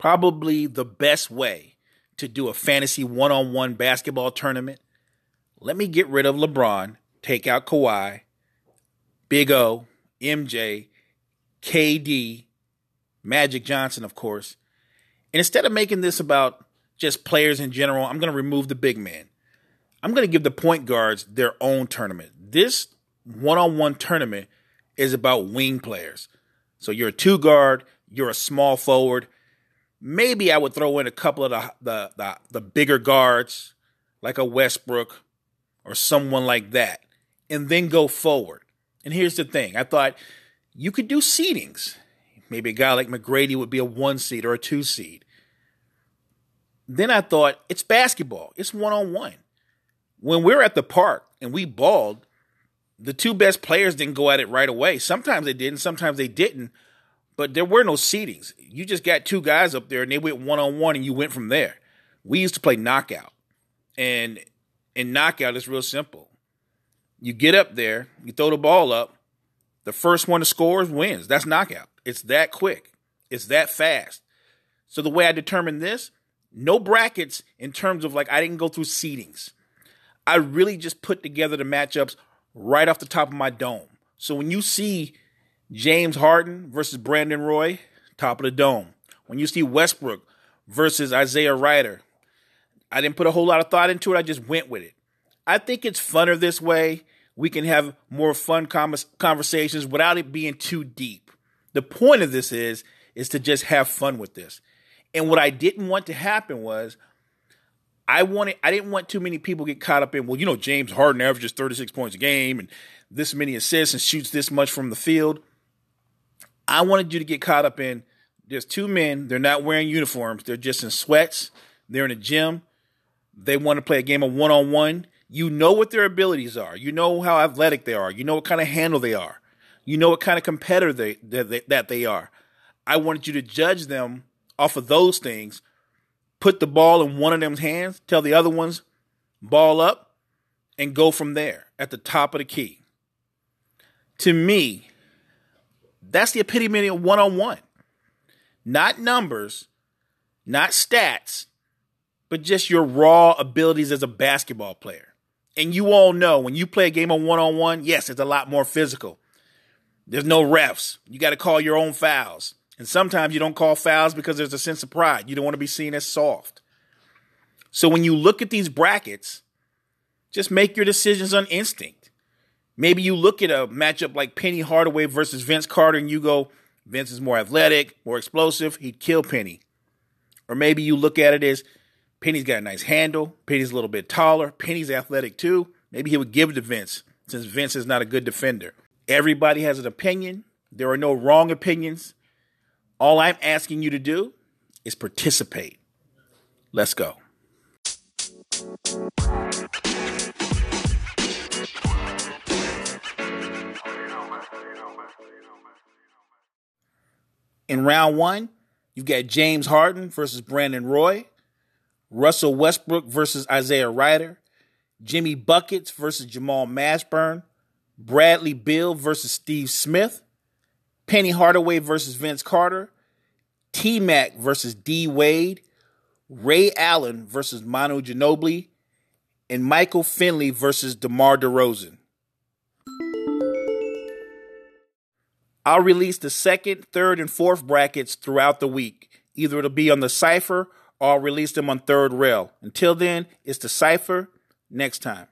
probably the best way to do a fantasy one on one basketball tournament. Let me get rid of LeBron, take out Kawhi, Big O, MJ, KD, Magic Johnson, of course. And instead of making this about just players in general, I'm going to remove the big man. I'm going to give the point guards their own tournament. This one on one tournament is about wing players. So you're a two guard, you're a small forward. Maybe I would throw in a couple of the, the, the, the bigger guards, like a Westbrook or someone like that, and then go forward. And here's the thing I thought you could do seedings. Maybe a guy like McGrady would be a one seed or a two seed. Then I thought it's basketball, it's one on one. When we're at the park and we balled, the two best players didn't go at it right away. Sometimes they did, and sometimes they didn't. But there were no seedings. You just got two guys up there, and they went one on one, and you went from there. We used to play knockout, and in knockout, it's real simple. You get up there, you throw the ball up. The first one to score wins. That's knockout. It's that quick. It's that fast. So the way I determine this, no brackets in terms of like I didn't go through seedings. I really just put together the matchups right off the top of my dome. So when you see James Harden versus Brandon Roy, top of the dome. When you see Westbrook versus Isaiah Rider, I didn't put a whole lot of thought into it. I just went with it. I think it's funner this way. We can have more fun conversations without it being too deep. The point of this is is to just have fun with this. And what I didn't want to happen was I wanted I didn't want too many people get caught up in well, you know, James Harden averages 36 points a game and this many assists and shoots this much from the field. I wanted you to get caught up in there's two men, they're not wearing uniforms, they're just in sweats, they're in a gym, they want to play a game of one on one. You know what their abilities are. You know how athletic they are. You know what kind of handle they are. You know what kind of competitor they, that, that they are. I wanted you to judge them off of those things put the ball in one of them's hands, tell the other ones, ball up, and go from there at the top of the key. To me, that's the epitome of one on one. Not numbers, not stats, but just your raw abilities as a basketball player. And you all know when you play a game of one on one, yes, it's a lot more physical. There's no refs. You got to call your own fouls. And sometimes you don't call fouls because there's a sense of pride. You don't want to be seen as soft. So when you look at these brackets, just make your decisions on instinct. Maybe you look at a matchup like Penny Hardaway versus Vince Carter and you go, Vince is more athletic, more explosive, he'd kill Penny. Or maybe you look at it as Penny's got a nice handle, Penny's a little bit taller, Penny's athletic too. Maybe he would give it to Vince since Vince is not a good defender. Everybody has an opinion. There are no wrong opinions. All I'm asking you to do is participate. Let's go. In round one, you've got James Harden versus Brandon Roy, Russell Westbrook versus Isaiah Rider, Jimmy Buckets versus Jamal Mashburn, Bradley Beal versus Steve Smith, Penny Hardaway versus Vince Carter, T Mac versus D Wade, Ray Allen versus Manu Ginobili, and Michael Finley versus DeMar DeRozan. I'll release the second, third, and fourth brackets throughout the week. Either it'll be on the cipher or I'll release them on third rail. Until then, it's the cipher next time.